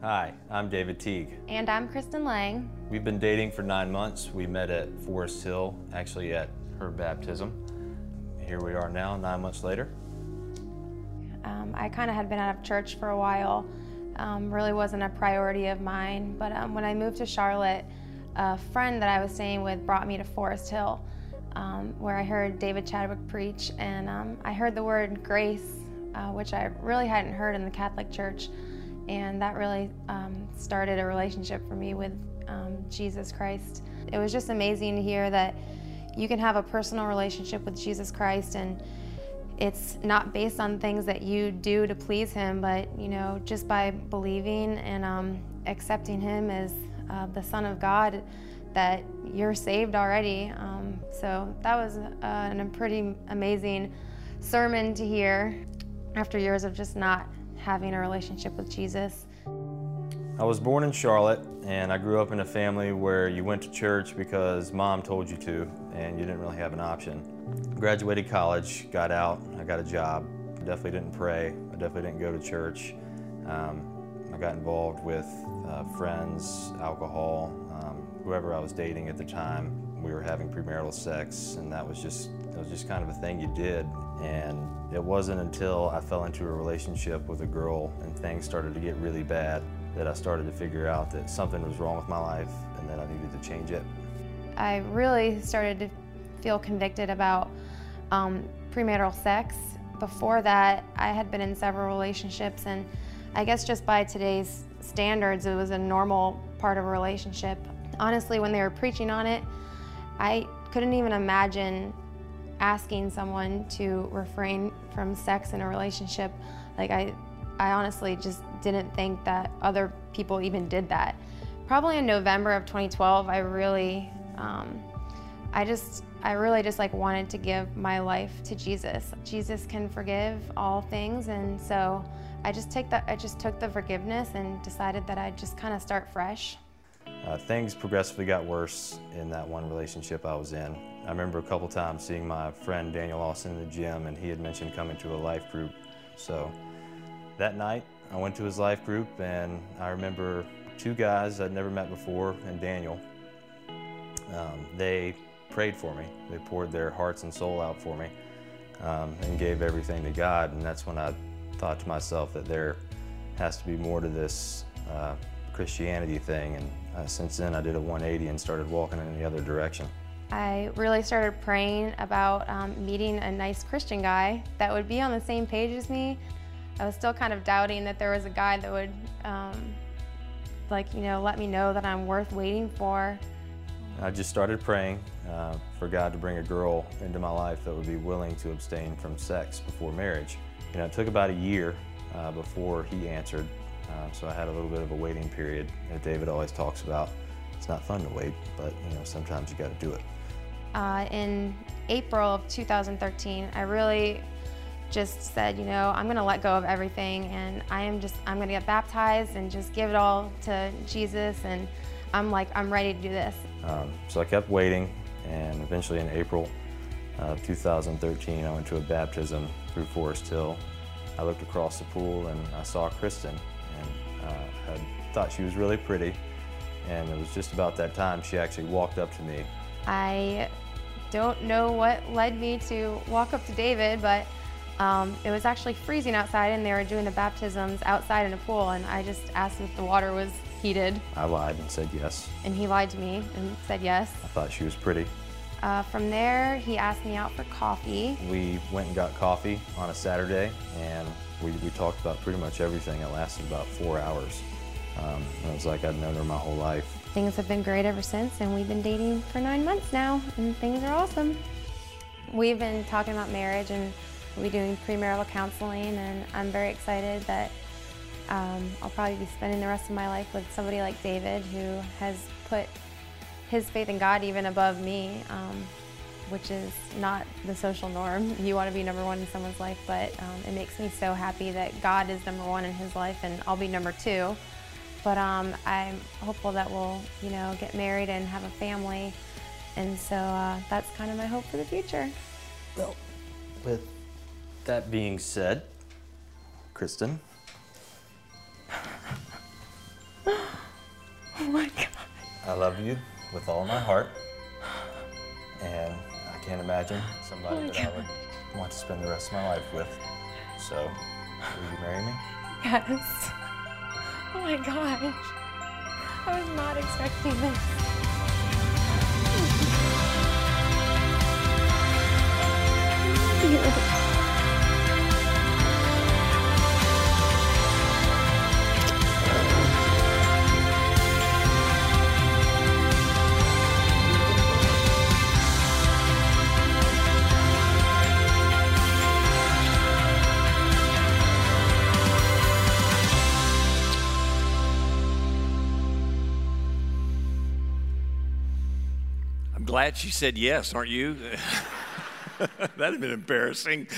Hi, I'm David Teague. And I'm Kristen Lang. We've been dating for nine months. We met at Forest Hill, actually at her baptism. Here we are now, nine months later. Um, I kind of had been out of church for a while. Um, really wasn't a priority of mine. But um, when I moved to Charlotte, a friend that I was staying with brought me to Forest Hill, um, where I heard David Chadwick preach, and um, I heard the word grace, uh, which I really hadn't heard in the Catholic Church. And that really um, started a relationship for me with um, Jesus Christ. It was just amazing to hear that you can have a personal relationship with Jesus Christ and it's not based on things that you do to please him, but you know, just by believing and um, accepting him as uh, the Son of God, that you're saved already. Um, so that was uh, a pretty amazing sermon to hear after years of just not having a relationship with Jesus. I was born in Charlotte and I grew up in a family where you went to church because mom told you to and you didn't really have an option. Graduated college, got out, I got a job. I definitely didn't pray, I definitely didn't go to church. Um, I got involved with uh, friends, alcohol, um, whoever I was dating at the time. We were having premarital sex and that was just, that was just kind of a thing you did. And it wasn't until I fell into a relationship with a girl and things started to get really bad that I started to figure out that something was wrong with my life and that I needed to change it. I really started to feel convicted about um, premarital sex. Before that, I had been in several relationships, and I guess just by today's standards, it was a normal part of a relationship. Honestly, when they were preaching on it, I couldn't even imagine asking someone to refrain from sex in a relationship. Like I, I honestly just didn't think that other people even did that. Probably in November of 2012, I really, um, I just, I really just like wanted to give my life to Jesus. Jesus can forgive all things, and so I just take that, I just took the forgiveness and decided that I'd just kind of start fresh. Uh, things progressively got worse in that one relationship I was in. I remember a couple times seeing my friend Daniel Austin in the gym, and he had mentioned coming to a life group. So that night, I went to his life group, and I remember two guys I'd never met before, and Daniel. Um, they prayed for me. They poured their hearts and soul out for me um, and gave everything to God. And that's when I thought to myself that there has to be more to this uh, Christianity thing. And uh, since then, I did a 180 and started walking in the other direction. I really started praying about um, meeting a nice Christian guy that would be on the same page as me. I was still kind of doubting that there was a guy that would, um, like, you know, let me know that I'm worth waiting for. I just started praying uh, for God to bring a girl into my life that would be willing to abstain from sex before marriage. You know, it took about a year uh, before he answered, uh, so I had a little bit of a waiting period that David always talks about. It's not fun to wait, but you know, sometimes you got to do it. Uh, in April of 2013, I really just said, you know, I'm going to let go of everything and I am just, I'm going to get baptized and just give it all to Jesus. And I'm like, I'm ready to do this. Um, so I kept waiting and eventually in April of 2013, I went to a baptism through Forest Hill. I looked across the pool and I saw Kristen and uh, I thought she was really pretty. And it was just about that time she actually walked up to me. I don't know what led me to walk up to David, but um, it was actually freezing outside and they were doing the baptisms outside in a pool and I just asked if the water was heated. I lied and said yes. And he lied to me and said yes. I thought she was pretty. Uh, from there, he asked me out for coffee. We went and got coffee on a Saturday and we, we talked about pretty much everything. It lasted about four hours. Um, it was like I'd known her my whole life. Things have been great ever since and we've been dating for nine months now and things are awesome. We've been talking about marriage and we'll be doing premarital counseling and I'm very excited that um, I'll probably be spending the rest of my life with somebody like David who has put his faith in God even above me, um, which is not the social norm. You want to be number one in someone's life, but um, it makes me so happy that God is number one in his life and I'll be number two. But um, I'm hopeful that we'll, you know, get married and have a family. And so uh, that's kind of my hope for the future. Well, with that being said, Kristen, Oh my God. I love you with all my heart. And can't imagine somebody Oh that I would want to spend the rest of my life with. So, will you marry me? Yes. Oh my gosh. I was not expecting this. She said yes, aren't you? That'd have been embarrassing.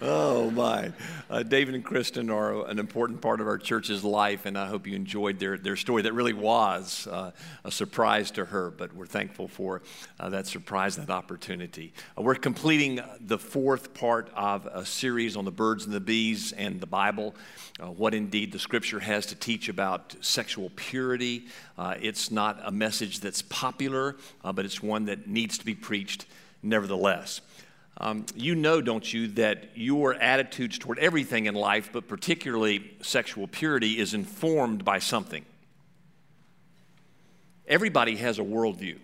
Oh, my. Uh, David and Kristen are an important part of our church's life, and I hope you enjoyed their, their story. That really was uh, a surprise to her, but we're thankful for uh, that surprise, that opportunity. Uh, we're completing the fourth part of a series on the birds and the bees and the Bible, uh, what indeed the scripture has to teach about sexual purity. Uh, it's not a message that's popular, but it's one that needs to be preached nevertheless. Um, you know, don't you, that your attitudes toward everything in life, but particularly sexual purity, is informed by something. Everybody has a worldview.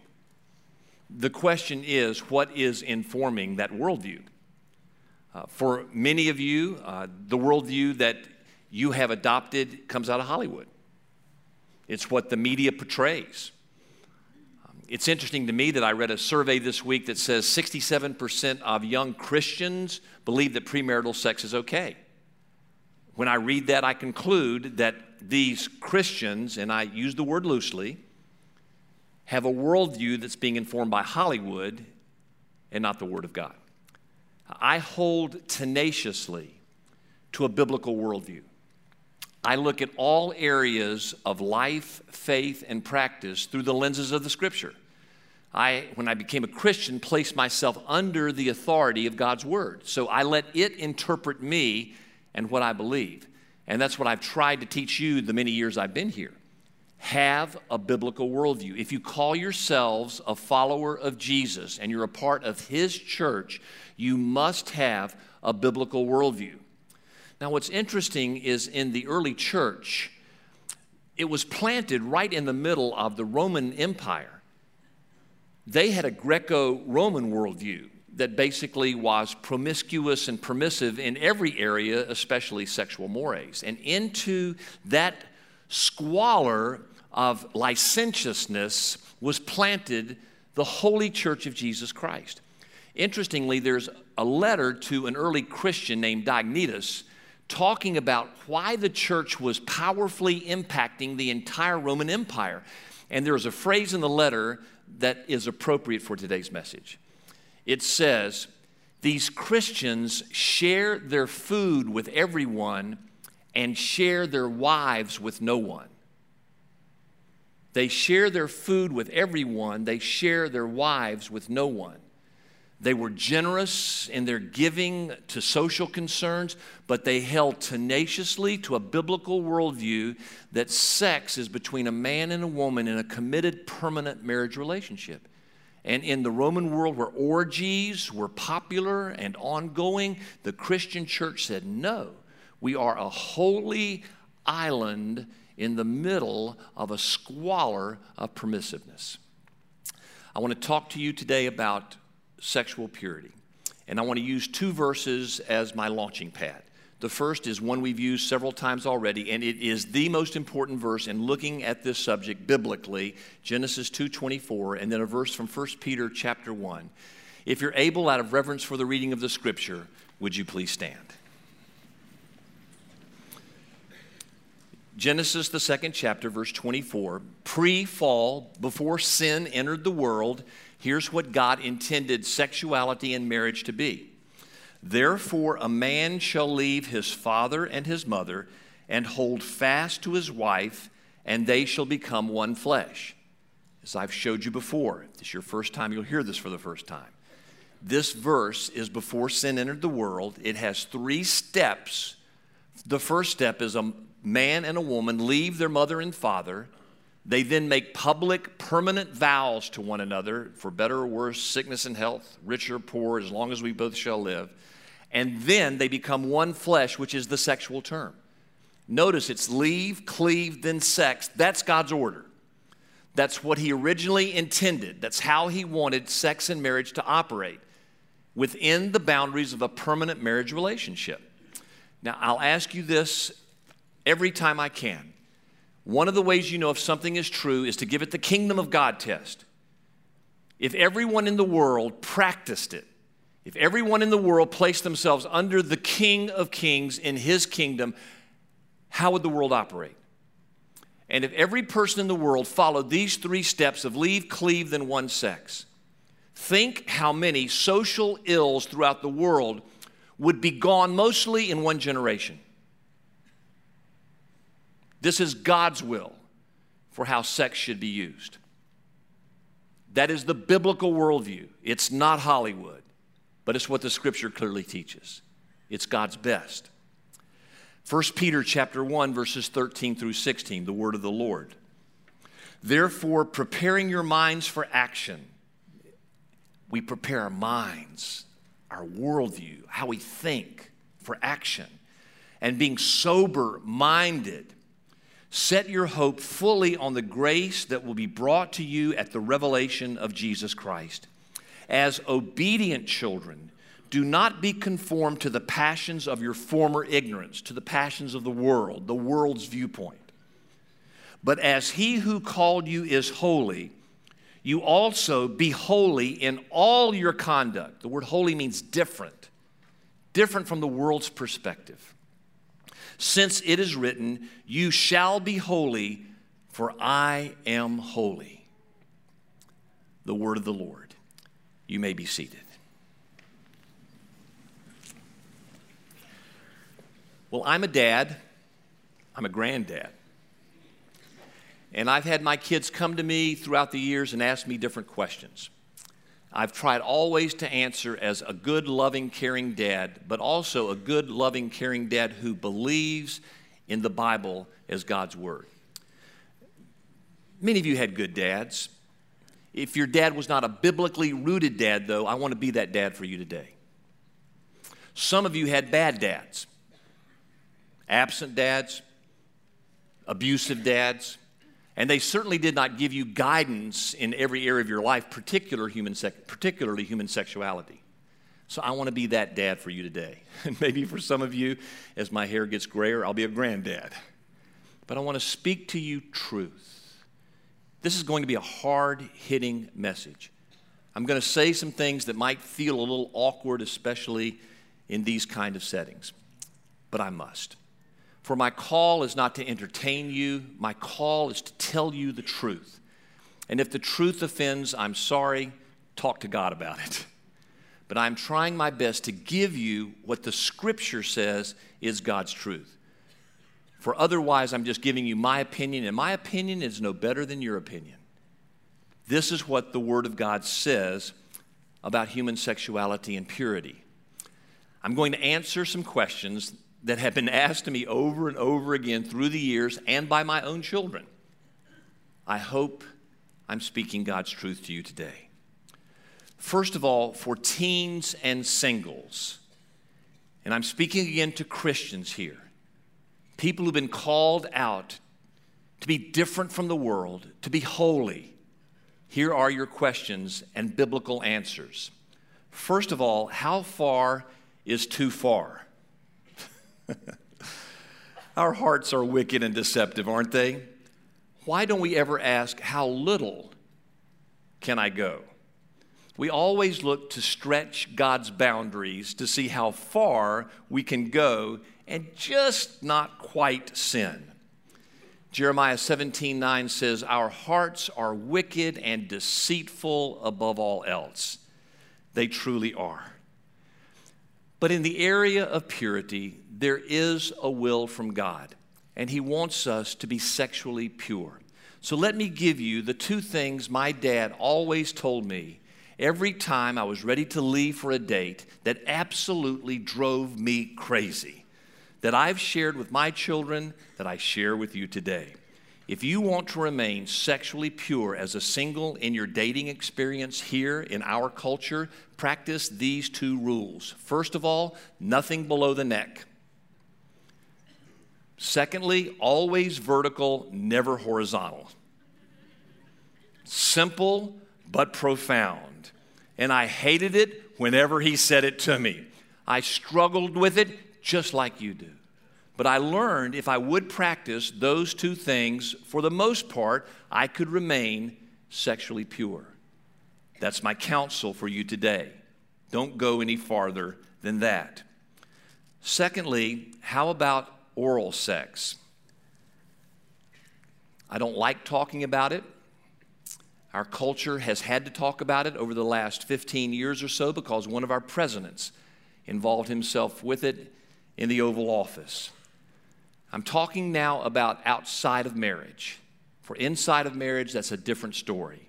The question is, what is informing that worldview? Uh, for many of you, uh, the worldview that you have adopted comes out of Hollywood. It's what the media portrays. It's interesting to me that I read a survey this week that says 67% of young Christians believe that premarital sex is okay. When I read that, I conclude that these Christians, and I use the word loosely, have a worldview that's being informed by Hollywood and not the Word of God. I hold tenaciously to a biblical worldview. I look at all areas of life, faith, and practice through the lenses of the Scripture. I, when I became a Christian, placed myself under the authority of God's Word. So I let it interpret me and what I believe. And that's what I've tried to teach you the many years I've been here. Have a biblical worldview. If you call yourselves a follower of Jesus and you're a part of His church, you must have a biblical worldview. Now, what's interesting is in the early church, it was planted right in the middle of the Roman Empire. They had a Greco Roman worldview that basically was promiscuous and permissive in every area, especially sexual mores. And into that squalor of licentiousness was planted the Holy Church of Jesus Christ. Interestingly, there's a letter to an early Christian named Diognetus talking about why the church was powerfully impacting the entire Roman Empire. And there's a phrase in the letter that is appropriate for today's message. It says, These Christians share their food with everyone and share their wives with no one. They share their food with everyone, they share their wives with no one. They were generous in their giving to social concerns, but they held tenaciously to a biblical worldview that sex is between a man and a woman in a committed, permanent marriage relationship. And in the Roman world, where orgies were popular and ongoing, the Christian church said, no, we are a holy island in the middle of a squalor of permissiveness. I want to talk to you today about sexual purity. And I want to use two verses as my launching pad. The first is one we've used several times already, and it is the most important verse in looking at this subject biblically, Genesis 2:24, and then a verse from 1 Peter chapter 1. If you're able, out of reverence for the reading of the scripture, would you please stand? Genesis, the second chapter, verse 24. Pre fall, before sin entered the world, here's what God intended sexuality and marriage to be. Therefore, a man shall leave his father and his mother and hold fast to his wife, and they shall become one flesh. As I've showed you before, if this is your first time, you'll hear this for the first time. This verse is before sin entered the world. It has three steps. The first step is a man and a woman leave their mother and father. They then make public, permanent vows to one another for better or worse, sickness and health, rich or poor, as long as we both shall live. And then they become one flesh, which is the sexual term. Notice it's leave, cleave, then sex. That's God's order. That's what He originally intended. That's how He wanted sex and marriage to operate within the boundaries of a permanent marriage relationship. Now, I'll ask you this every time I can. One of the ways you know if something is true is to give it the kingdom of God test. If everyone in the world practiced it, if everyone in the world placed themselves under the King of Kings in his kingdom, how would the world operate? And if every person in the world followed these three steps of leave, cleave, then one sex, think how many social ills throughout the world would be gone mostly in one generation. This is God's will for how sex should be used. That is the biblical worldview. It's not Hollywood, but it's what the scripture clearly teaches. It's God's best. 1 Peter chapter 1 verses 13 through 16, the word of the Lord. Therefore, preparing your minds for action. We prepare our minds, our worldview, how we think for action. And being sober minded, set your hope fully on the grace that will be brought to you at the revelation of Jesus Christ. As obedient children, do not be conformed to the passions of your former ignorance, to the passions of the world, the world's viewpoint. But as he who called you is holy, you also be holy in all your conduct. The word holy means different, different from the world's perspective. Since it is written, You shall be holy, for I am holy. The word of the Lord. You may be seated. Well, I'm a dad, I'm a granddad. And I've had my kids come to me throughout the years and ask me different questions. I've tried always to answer as a good, loving, caring dad, but also a good, loving, caring dad who believes in the Bible as God's Word. Many of you had good dads. If your dad was not a biblically rooted dad, though, I want to be that dad for you today. Some of you had bad dads absent dads, abusive dads, and they certainly did not give you guidance in every area of your life, particular human sec- particularly human sexuality. So I want to be that dad for you today. And maybe for some of you, as my hair gets grayer, I'll be a granddad. But I want to speak to you truth. This is going to be a hard hitting message. I'm going to say some things that might feel a little awkward, especially in these kind of settings, but I must. For my call is not to entertain you, my call is to tell you the truth. And if the truth offends, I'm sorry, talk to God about it. But I'm trying my best to give you what the scripture says is God's truth. For otherwise, I'm just giving you my opinion, and my opinion is no better than your opinion. This is what the Word of God says about human sexuality and purity. I'm going to answer some questions that have been asked to me over and over again through the years and by my own children. I hope I'm speaking God's truth to you today. First of all, for teens and singles, and I'm speaking again to Christians here, people who've been called out to be different from the world, to be holy. Here are your questions and biblical answers. First of all, how far is too far? Our hearts are wicked and deceptive, aren't they? Why don't we ever ask, How little can I go? We always look to stretch God's boundaries to see how far we can go and just not quite sin. Jeremiah 17 9 says, Our hearts are wicked and deceitful above all else. They truly are. But in the area of purity, there is a will from God, and He wants us to be sexually pure. So let me give you the two things my dad always told me every time I was ready to leave for a date that absolutely drove me crazy. that I've shared with my children that I share with you today. If you want to remain sexually pure as a single in your dating experience here in our culture, practice these two rules. First of all, nothing below the neck. Secondly, always vertical, never horizontal. Simple but profound. And I hated it whenever he said it to me. I struggled with it just like you do. But I learned if I would practice those two things, for the most part, I could remain sexually pure. That's my counsel for you today. Don't go any farther than that. Secondly, how about oral sex? I don't like talking about it. Our culture has had to talk about it over the last 15 years or so because one of our presidents involved himself with it in the Oval Office. I'm talking now about outside of marriage. For inside of marriage, that's a different story.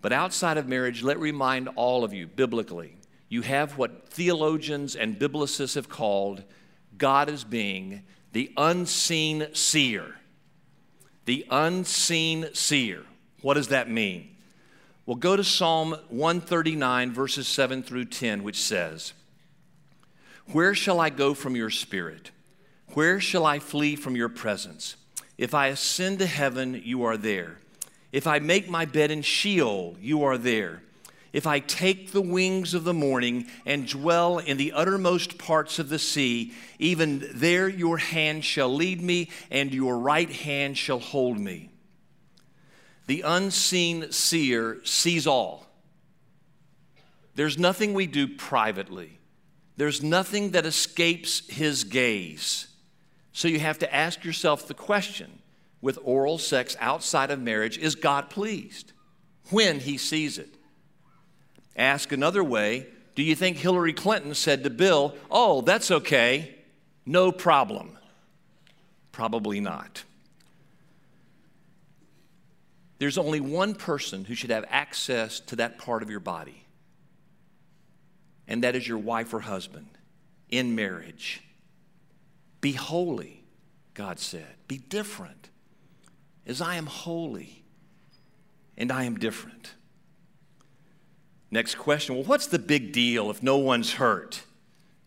But outside of marriage, let remind all of you, biblically, you have what theologians and biblicists have called God as being the unseen seer. The unseen seer. What does that mean? Well, go to Psalm 139, verses 7 through 10, which says, Where shall I go from your spirit? Where shall I flee from your presence? If I ascend to heaven, you are there. If I make my bed in Sheol, you are there. If I take the wings of the morning and dwell in the uttermost parts of the sea, even there your hand shall lead me, and your right hand shall hold me. The unseen seer sees all. There's nothing we do privately, there's nothing that escapes his gaze. So you have to ask yourself the question with oral sex outside of marriage is God pleased when he sees it? Ask another way do you think Hillary Clinton said to Bill, Oh, that's okay, no problem? Probably not. There's only one person who should have access to that part of your body, and that is your wife or husband in marriage. Be holy, God said. Be different, as I am holy and I am different. Next question well, what's the big deal if no one's hurt?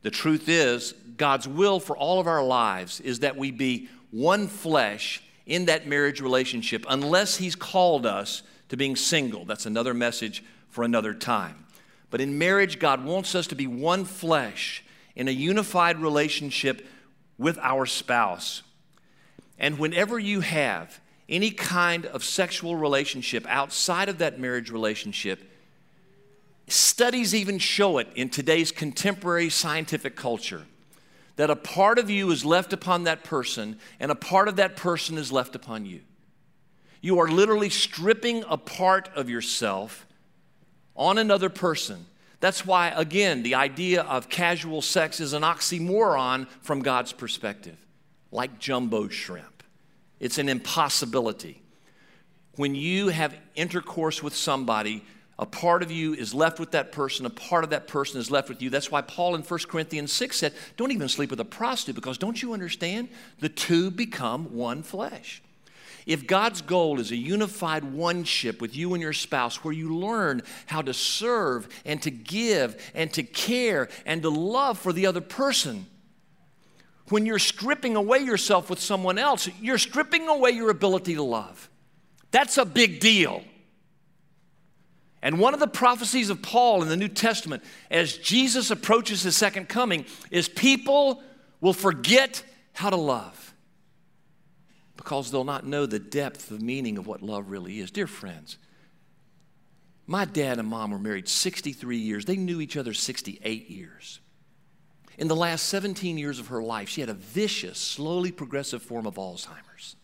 The truth is, God's will for all of our lives is that we be one flesh in that marriage relationship unless He's called us to being single. That's another message for another time. But in marriage, God wants us to be one flesh in a unified relationship with our spouse. And whenever you have any kind of sexual relationship outside of that marriage relationship, studies even show it in today's contemporary scientific culture that a part of you is left upon that person and a part of that person is left upon you. You are literally stripping a part of yourself on another person that's why, again, the idea of casual sex is an oxymoron from God's perspective, like jumbo shrimp. It's an impossibility. When you have intercourse with somebody, a part of you is left with that person, a part of that person is left with you. That's why Paul in 1 Corinthians 6 said, Don't even sleep with a prostitute, because don't you understand? The two become one flesh. If God's goal is a unified oneship with you and your spouse, where you learn how to serve and to give and to care and to love for the other person, when you're stripping away yourself with someone else, you're stripping away your ability to love. That's a big deal. And one of the prophecies of Paul in the New Testament, as Jesus approaches his second coming, is people will forget how to love because they'll not know the depth of meaning of what love really is. Dear friends, my dad and mom were married 63 years. They knew each other 68 years. In the last 17 years of her life, she had a vicious, slowly progressive form of Alzheimer's.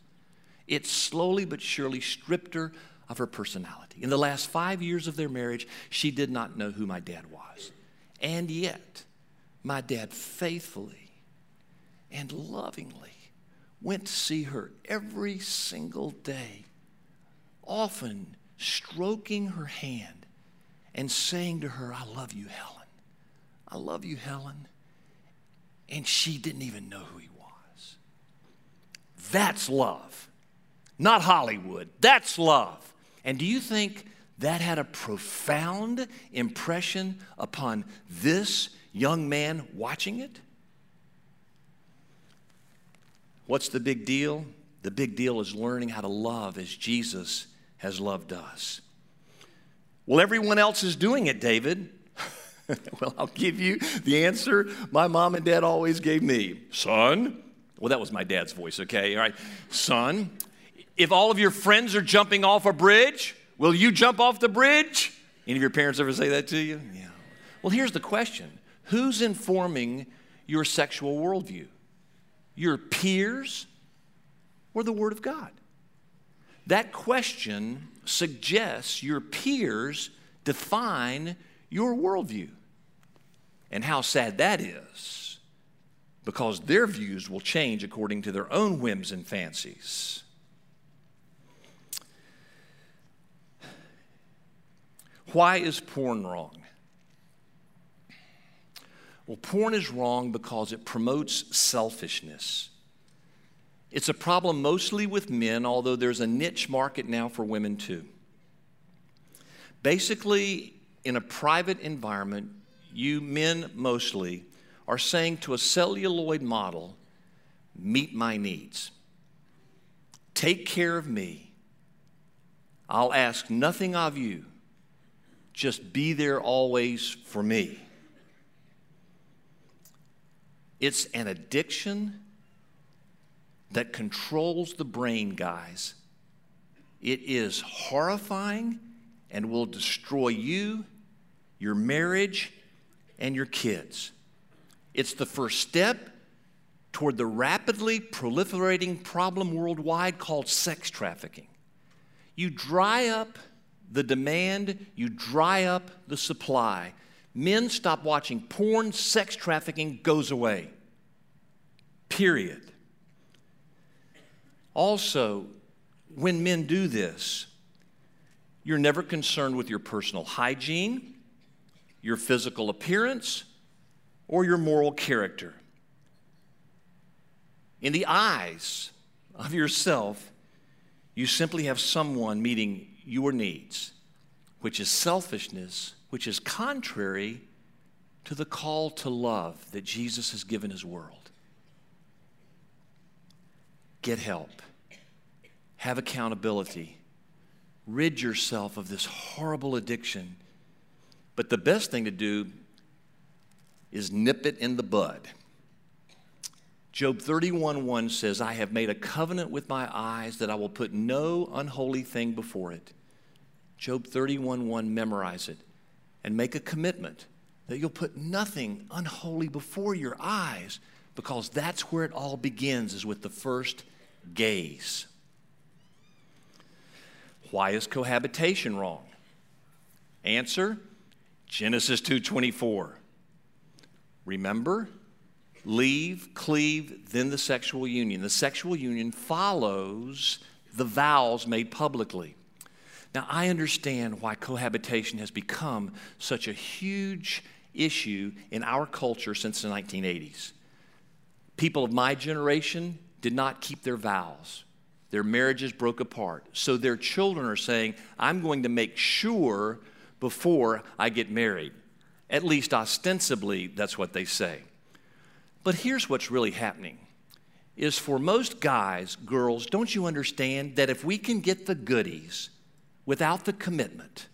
It slowly but surely stripped her of her personality. In the last five years of their marriage, she did not know who my dad was. And yet, my dad faithfully and lovingly went to see her every single day, often stroking her hand and saying to her, I love you, Helen. I love you, Helen. And she didn't even know who he was. That's love. Not Hollywood. That's love. And do you think that had a profound impression upon this young man watching it? What's the big deal? The big deal is learning how to love as Jesus has loved us. Well, everyone else is doing it, David. well, I'll give you the answer my mom and dad always gave me Son, well, that was my dad's voice, okay? All right. Son, if all of your friends are jumping off a bridge, will you jump off the bridge? Any of your parents ever say that to you? Yeah. Well, here's the question Who's informing your sexual worldview? Your peers or the Word of God? That question suggests your peers define your worldview. And how sad that is, because their views will change according to their own whims and fancies. Why is porn wrong? Well, porn is wrong because it promotes selfishness. It's a problem mostly with men, although there's a niche market now for women too. Basically, in a private environment, you men mostly are saying to a celluloid model, Meet my needs. Take care of me. I'll ask nothing of you. Just be there always for me. It's an addiction that controls the brain, guys. It is horrifying and will destroy you, your marriage, and your kids. It's the first step toward the rapidly proliferating problem worldwide called sex trafficking. You dry up the demand, you dry up the supply. Men stop watching porn, sex trafficking goes away. Period. Also, when men do this, you're never concerned with your personal hygiene, your physical appearance, or your moral character. In the eyes of yourself, you simply have someone meeting your needs, which is selfishness which is contrary to the call to love that Jesus has given his world. Get help, have accountability, rid yourself of this horrible addiction. But the best thing to do is nip it in the bud. Job 31 1 says, I have made a covenant with my eyes that I will put no unholy thing before it. Job 31 1, memorize it and make a commitment that you'll put nothing unholy before your eyes because that's where it all begins is with the first gaze. Why is cohabitation wrong? Answer Genesis 2:24. Remember, leave, cleave, then the sexual union. The sexual union follows the vows made publicly. Now, I understand why cohabitation has become such a huge issue in our culture since the 1980s. People of my generation did not keep their vows. Their marriages broke apart. So their children are saying, I'm going to make sure before I get married. At least ostensibly, that's what they say. But here's what's really happening is for most guys, girls, don't you understand that if we can get the goodies, without the commitment,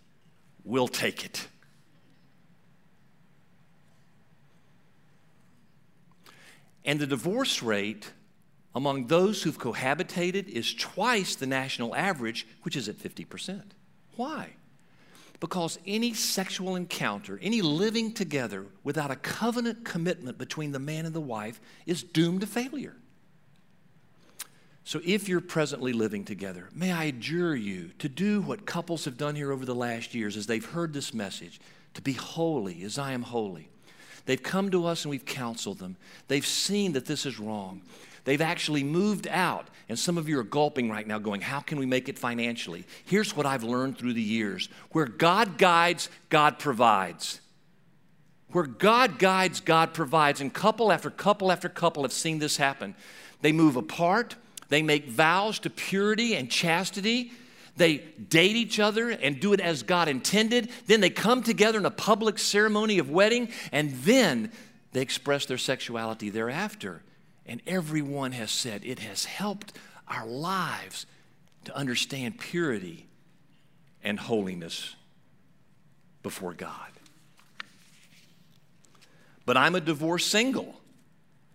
we'll take it. And the divorce rate among those who've cohabitated is twice the national average, which is at 50%. Why? Because any sexual encounter, any living together without a covenant commitment between the man and the wife is doomed to failure. So, if you're presently living together, may I adjure you to do what couples have done here over the last years as they've heard this message to be holy as I am holy. They've come to us and we've counseled them. They've seen that this is wrong. They've actually moved out, and some of you are gulping right now, going, How can we make it financially? Here's what I've learned through the years where God guides, God provides. Where God guides, God provides. And couple after couple after couple have seen this happen. They move apart, They make vows to purity and chastity. They date each other and do it as God intended. Then they come together in a public ceremony of wedding, and then they express their sexuality thereafter. And everyone has said it has helped our lives to understand purity and holiness before God. But I'm a divorced single.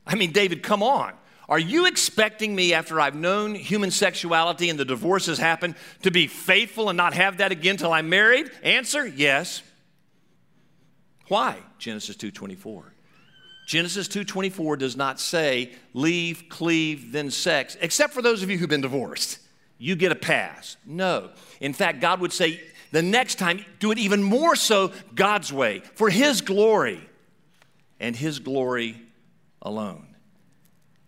I mean, David, come on. Are you expecting me, after I've known human sexuality and the divorce has happened, to be faithful and not have that again till I'm married? Answer yes. Why? Genesis 2:24. Genesis 2:24 does not say leave, cleave, then sex, except for those of you who've been divorced. You get a pass. No. In fact, God would say the next time do it even more so God's way for his glory and his glory alone.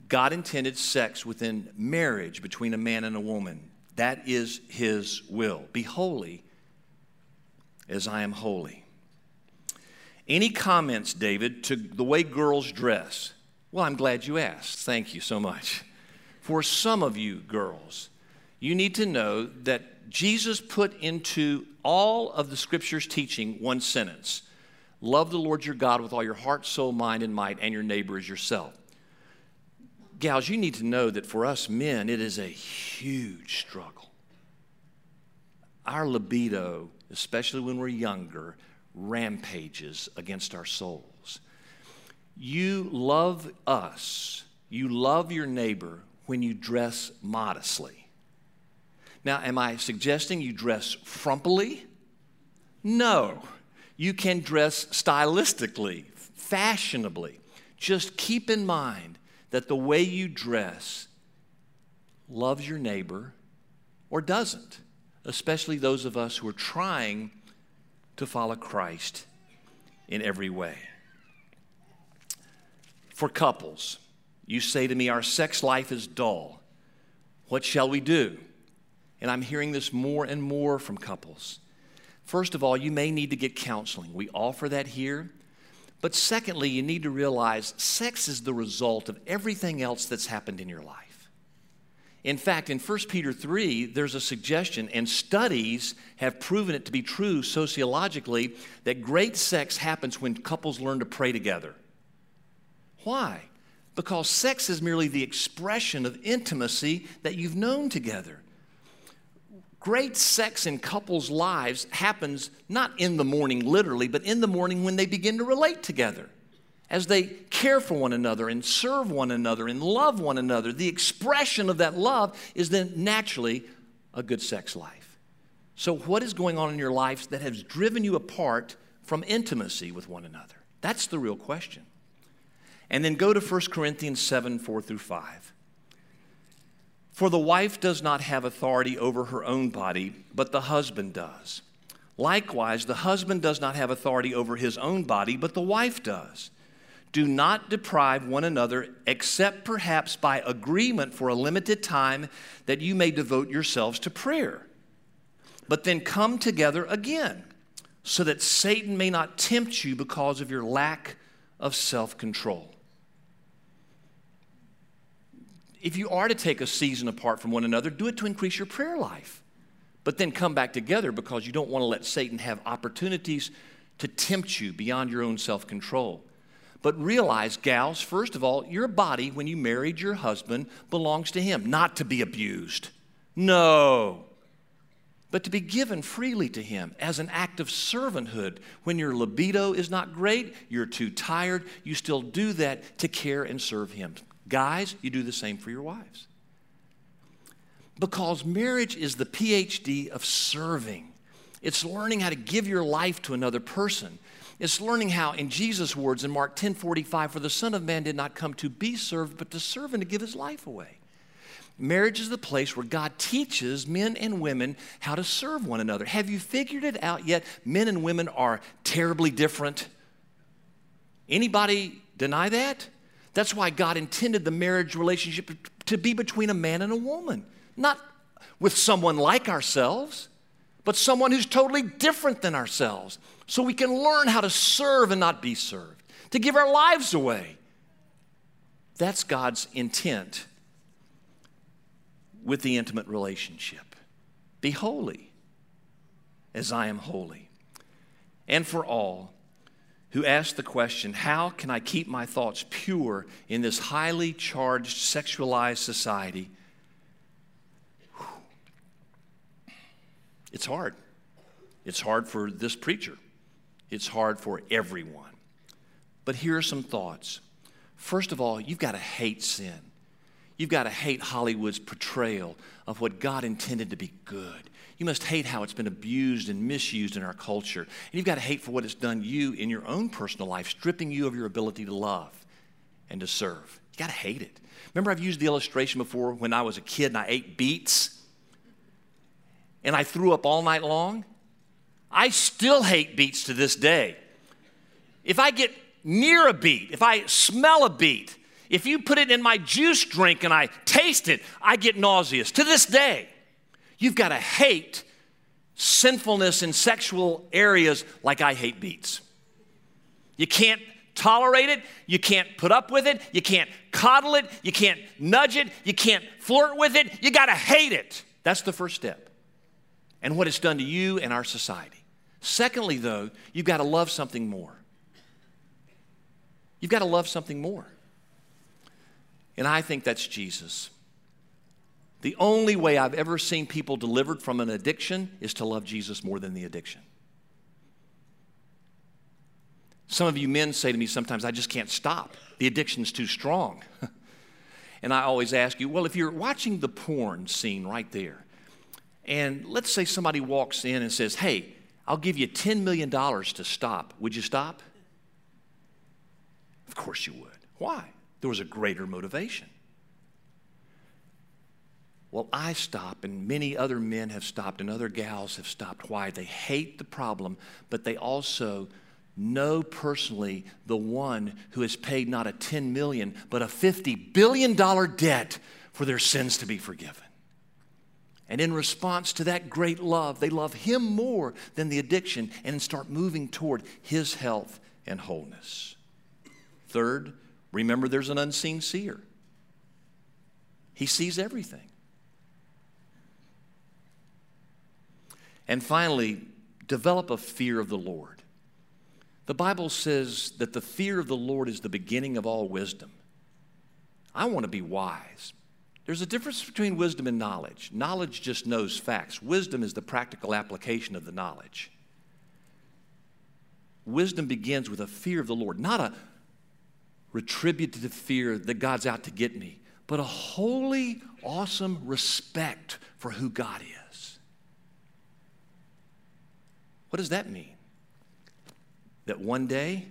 God intended sex within marriage between a man and a woman. That is his will. Be holy as I am holy. Any comments, David, to the way girls dress? Well, I'm glad you asked. Thank you so much. For some of you girls, you need to know that Jesus put into all of the scriptures teaching one sentence Love the Lord your God with all your heart, soul, mind, and might, and your neighbor as yourself gals, you need to know that for us men, it is a huge struggle. Our libido, especially when we're younger, rampages against our souls. You love us, you love your neighbor when you dress modestly. Now, am I suggesting you dress frumpily? No. You can dress stylistically, fashionably. Just keep in mind that the way you dress loves your neighbor or doesn't, especially those of us who are trying to follow Christ in every way. For couples, you say to me, Our sex life is dull. What shall we do? And I'm hearing this more and more from couples. First of all, you may need to get counseling. We offer that here. But secondly, you need to realize sex is the result of everything else that's happened in your life. In fact, in 1 Peter 3, there's a suggestion, and studies have proven it to be true sociologically, that great sex happens when couples learn to pray together. Why? Because sex is merely the expression of intimacy that you've known together great sex in couples' lives happens not in the morning, literally, but in the morning when they begin to relate together. As they care for one another and serve one another and love one another, the expression of that love is then naturally a good sex life. So, what is going on in your life that has driven you apart from intimacy with one another? That's the real question. And then go to 1 Corinthians 7 4 through 5. For the wife does not have authority over her own body, but the husband does. Likewise, the husband does not have authority over his own body, but the wife does. Do not deprive one another, except perhaps by agreement for a limited time, that you may devote yourselves to prayer. But then come together again, so that Satan may not tempt you because of your lack of self control if you are to take a season apart from one another, do it to increase your prayer life. But then come back together because you don't want to let Satan have opportunities to tempt you beyond your own self control. But realize, gals, first of all, your body, when you married your husband, belongs to him, not to be abused. No. But to be given freely to him as an act of servanthood. When your libido is not great, you're too tired, you still do that to care and serve him. Guys, you do the same for your wives. Because marriage is the PhD of serving. It's learning how to give your life to another person. It's learning how, in Jesus' words in Mark 10 45, for the Son of Man did not come to be served, but to serve and to give his life away. Marriage is the place where God teaches men and women how to serve one another. Have you figured it out yet? Men and women are terribly different. Anybody deny that? That's why God intended the marriage relationship to be between a man and a woman, not with someone like ourselves, but someone who's totally different than ourselves. So we can learn how to serve and not be served, to give our lives away. That's God's intent. with the intimate relationship. Be holy as I am holy. And for all who ask the question, How can I keep my thoughts pure in this highly charged, sexualized society? It's hard. It's hard for this preacher, it's hard for everyone. But here are some thoughts. First of all, you've got to hate sin. You've got to hate Hollywood's portrayal of what God intended to be good. You must hate how it's been abused and misused in our culture. And you've got to hate for what it's done you in your own personal life, stripping you of your ability to love and to serve. You got to hate it. Remember, I've used the illustration before when I was a kid and I ate beets and I threw up all night long. I still hate beets to this day. If I get near a beet, if I smell a beet, if you put it in my juice drink and I taste it, I get nauseous to this day. You've got to hate sinfulness in sexual areas like I hate beets. You can't tolerate it, you can't put up with it, you can't coddle it, you can't nudge it, you can't flirt with it, you got to hate it. That's the first step. And what it's done to you and our society. Secondly, though, you've got to love something more. You've got to love something more. And I think that's Jesus. The only way I've ever seen people delivered from an addiction is to love Jesus more than the addiction. Some of you men say to me sometimes, I just can't stop. The addiction's too strong. and I always ask you, well, if you're watching the porn scene right there, and let's say somebody walks in and says, hey, I'll give you $10 million to stop, would you stop? Of course you would. Why? There was a greater motivation. Well, I stop, and many other men have stopped, and other gals have stopped. Why? They hate the problem, but they also know personally the one who has paid not a 10 million, but a 50 billion dollar debt for their sins to be forgiven. And in response to that great love, they love him more than the addiction and start moving toward his health and wholeness. Third, remember there's an unseen seer. He sees everything. And finally, develop a fear of the Lord. The Bible says that the fear of the Lord is the beginning of all wisdom. I want to be wise. There's a difference between wisdom and knowledge. Knowledge just knows facts, wisdom is the practical application of the knowledge. Wisdom begins with a fear of the Lord, not a retributive fear that God's out to get me, but a holy, awesome respect for who God is. What does that mean? That one day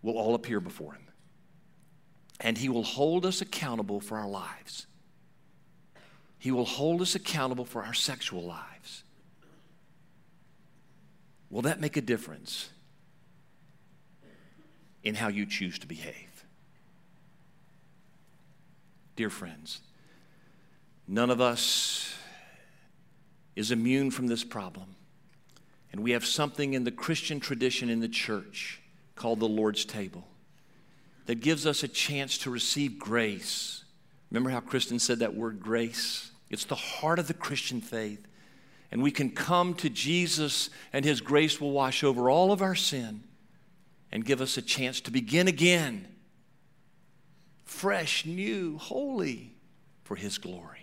we'll all appear before Him and He will hold us accountable for our lives. He will hold us accountable for our sexual lives. Will that make a difference in how you choose to behave? Dear friends, none of us is immune from this problem. And we have something in the Christian tradition in the church called the Lord's table that gives us a chance to receive grace. Remember how Kristen said that word grace? It's the heart of the Christian faith. And we can come to Jesus, and His grace will wash over all of our sin and give us a chance to begin again, fresh, new, holy, for His glory.